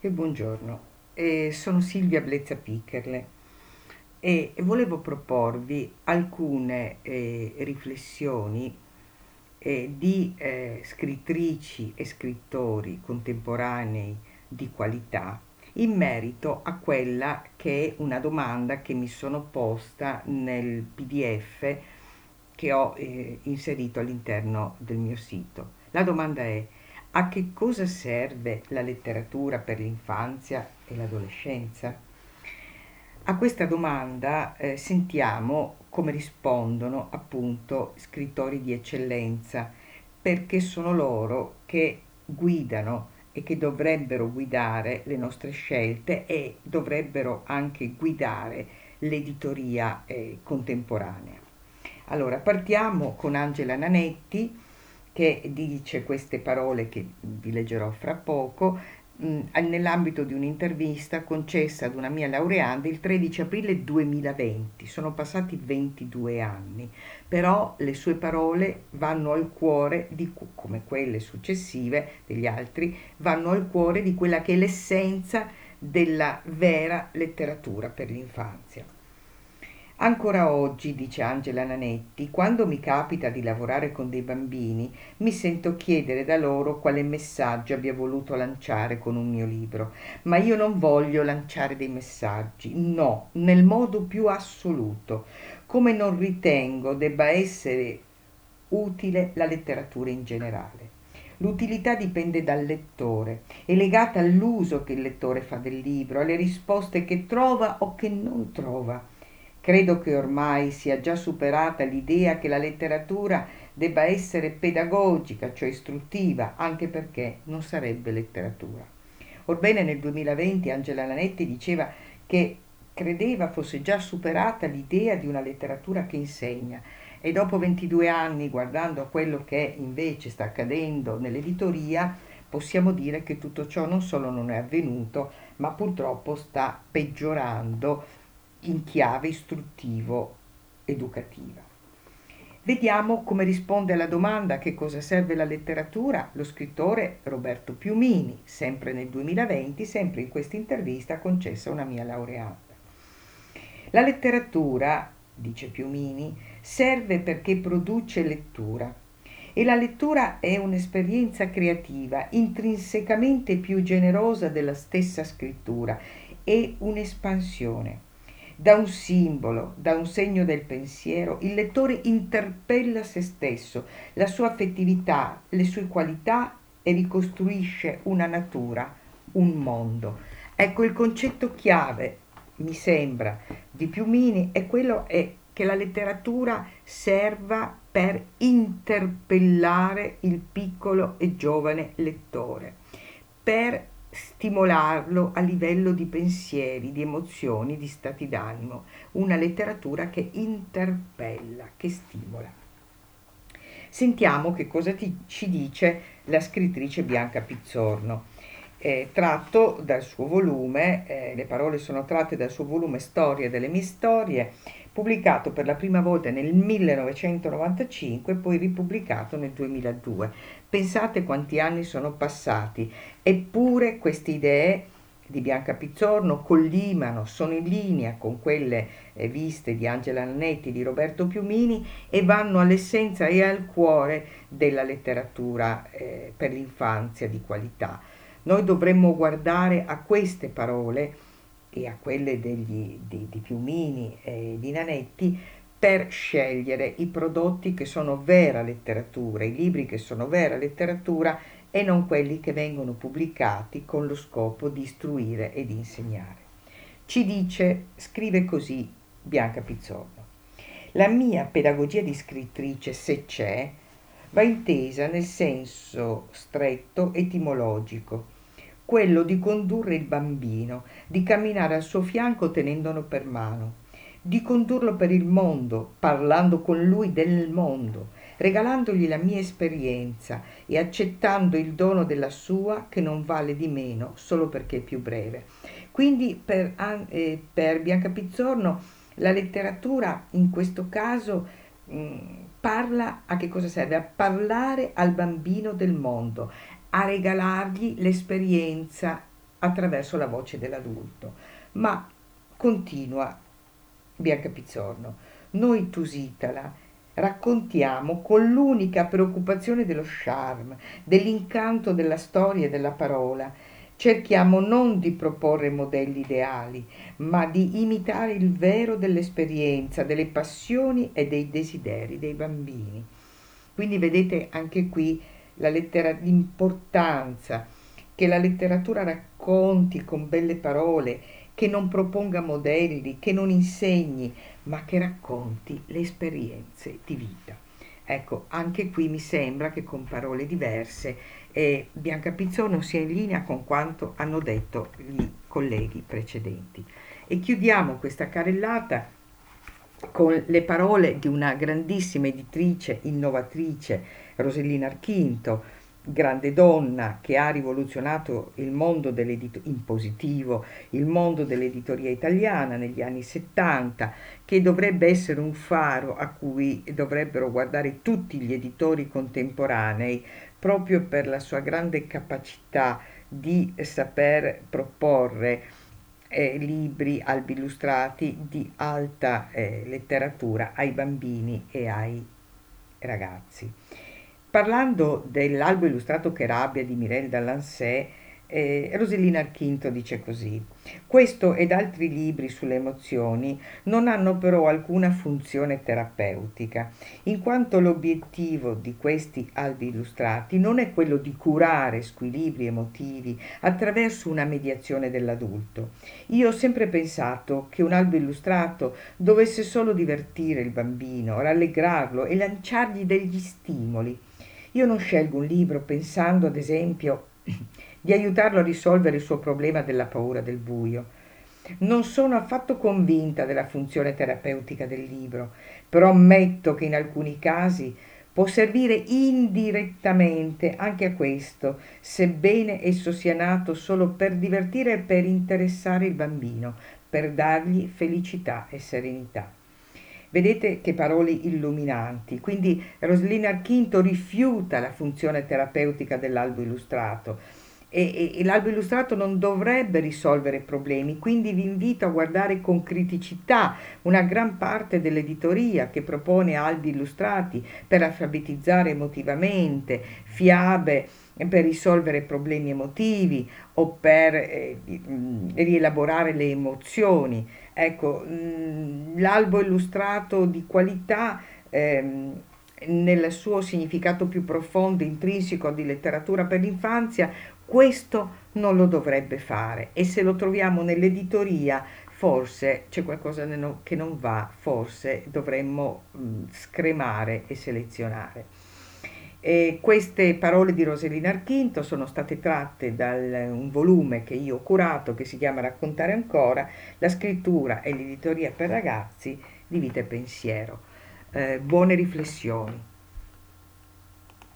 e buongiorno. Eh, sono Silvia Blezza Piccherle e volevo proporvi alcune eh, riflessioni eh, di eh, scrittrici e scrittori contemporanei di qualità in merito a quella che è una domanda che mi sono posta nel PDF che ho eh, inserito all'interno del mio sito. La domanda è a che cosa serve la letteratura per l'infanzia e l'adolescenza? A questa domanda eh, sentiamo come rispondono appunto scrittori di eccellenza, perché sono loro che guidano e che dovrebbero guidare le nostre scelte e dovrebbero anche guidare l'editoria eh, contemporanea. Allora, partiamo con Angela Nanetti che dice queste parole che vi leggerò fra poco mh, nell'ambito di un'intervista concessa ad una mia laureanda il 13 aprile 2020. Sono passati 22 anni, però le sue parole vanno al cuore di come quelle successive degli altri vanno al cuore di quella che è l'essenza della vera letteratura per l'infanzia. Ancora oggi, dice Angela Nanetti, quando mi capita di lavorare con dei bambini, mi sento chiedere da loro quale messaggio abbia voluto lanciare con un mio libro. Ma io non voglio lanciare dei messaggi, no, nel modo più assoluto, come non ritengo debba essere utile la letteratura in generale. L'utilità dipende dal lettore, è legata all'uso che il lettore fa del libro, alle risposte che trova o che non trova Credo che ormai sia già superata l'idea che la letteratura debba essere pedagogica, cioè istruttiva, anche perché non sarebbe letteratura. Orbene nel 2020 Angela Lanetti diceva che credeva fosse già superata l'idea di una letteratura che insegna e dopo 22 anni, guardando a quello che invece sta accadendo nell'editoria, possiamo dire che tutto ciò non solo non è avvenuto, ma purtroppo sta peggiorando in chiave istruttivo-educativa. Vediamo come risponde alla domanda a che cosa serve la letteratura lo scrittore Roberto Piumini, sempre nel 2020, sempre in questa intervista concessa una mia laureata. La letteratura, dice Piumini, serve perché produce lettura e la lettura è un'esperienza creativa intrinsecamente più generosa della stessa scrittura, è un'espansione. Da un simbolo, da un segno del pensiero, il lettore interpella se stesso, la sua affettività, le sue qualità e ricostruisce una natura, un mondo. Ecco il concetto chiave, mi sembra, di Piumini è quello è che la letteratura serva per interpellare il piccolo e giovane lettore, per stimolarlo a livello di pensieri, di emozioni, di stati d'animo, una letteratura che interpella, che stimola. Sentiamo che cosa ti, ci dice la scrittrice Bianca Pizzorno. Eh, tratto dal suo volume, eh, le parole sono tratte dal suo volume Storia delle mie storie, pubblicato per la prima volta nel 1995 e poi ripubblicato nel 2002. Pensate quanti anni sono passati, eppure queste idee di Bianca Pizzorno collimano, sono in linea con quelle eh, viste di Angela Nannetti, di Roberto Piumini e vanno all'essenza e al cuore della letteratura eh, per l'infanzia di qualità. Noi dovremmo guardare a queste parole e a quelle degli, di, di Piumini e di Nanetti per scegliere i prodotti che sono vera letteratura, i libri che sono vera letteratura e non quelli che vengono pubblicati con lo scopo di istruire e di insegnare. Ci dice, scrive così Bianca Pizzorno, la mia pedagogia di scrittrice, se c'è, va intesa nel senso stretto etimologico, quello di condurre il bambino, di camminare al suo fianco tenendolo per mano, di condurlo per il mondo, parlando con lui del mondo, regalandogli la mia esperienza e accettando il dono della sua che non vale di meno solo perché è più breve. Quindi per, eh, per Bianca Pizzorno la letteratura in questo caso mh, mm, parla a che cosa serve? A parlare al bambino del mondo, a regalargli l'esperienza attraverso la voce dell'adulto. Ma continua Bianca Pizzorno, noi Tusitala raccontiamo con l'unica preoccupazione dello charme, dell'incanto della storia e della parola. Cerchiamo non di proporre modelli ideali, ma di imitare il vero dell'esperienza, delle passioni e dei desideri dei bambini. Quindi vedete anche qui la lettera, l'importanza che la letteratura racconti con belle parole, che non proponga modelli, che non insegni, ma che racconti le esperienze di vita. Ecco, anche qui mi sembra che con parole diverse eh, Bianca Pizzone sia in linea con quanto hanno detto gli colleghi precedenti. E chiudiamo questa carellata con le parole di una grandissima editrice, innovatrice, Rosellina Archinto, grande donna che ha rivoluzionato il mondo in positivo, il mondo dell'editoria italiana negli anni 70, che dovrebbe essere un faro a cui dovrebbero guardare tutti gli editori contemporanei, proprio per la sua grande capacità di saper proporre eh, libri albi illustrati di alta eh, letteratura ai bambini e ai ragazzi. Parlando dell'albo illustrato che rabbia di Mireille Dallancet, eh, Rosellina Archinto dice così: Questo ed altri libri sulle emozioni non hanno però alcuna funzione terapeutica, in quanto l'obiettivo di questi albi illustrati non è quello di curare squilibri emotivi attraverso una mediazione dell'adulto. Io ho sempre pensato che un albo illustrato dovesse solo divertire il bambino, rallegrarlo e lanciargli degli stimoli. Io non scelgo un libro pensando, ad esempio, di aiutarlo a risolvere il suo problema della paura del buio. Non sono affatto convinta della funzione terapeutica del libro, però ammetto che in alcuni casi può servire indirettamente anche a questo, sebbene esso sia nato solo per divertire e per interessare il bambino, per dargli felicità e serenità. Vedete che parole illuminanti. Quindi Roslina Archinto rifiuta la funzione terapeutica dell'albo illustrato e, e, l'albo illustrato non dovrebbe risolvere problemi, quindi vi invito a guardare con criticità una gran parte dell'editoria che propone albi illustrati per alfabetizzare emotivamente, fiabe per risolvere problemi emotivi o per eh, rielaborare le emozioni. Ecco, mh, l'albo illustrato di qualità ehm, nel suo significato più profondo, intrinseco di letteratura per l'infanzia, questo non lo dovrebbe fare e se lo troviamo nell'editoria forse c'è qualcosa che non va, forse dovremmo scremare e selezionare. E queste parole di Roselina Archinto sono state tratte da un volume che io ho curato che si chiama Raccontare ancora, la scrittura e l'editoria per ragazzi di vita e pensiero. Eh, buone riflessioni.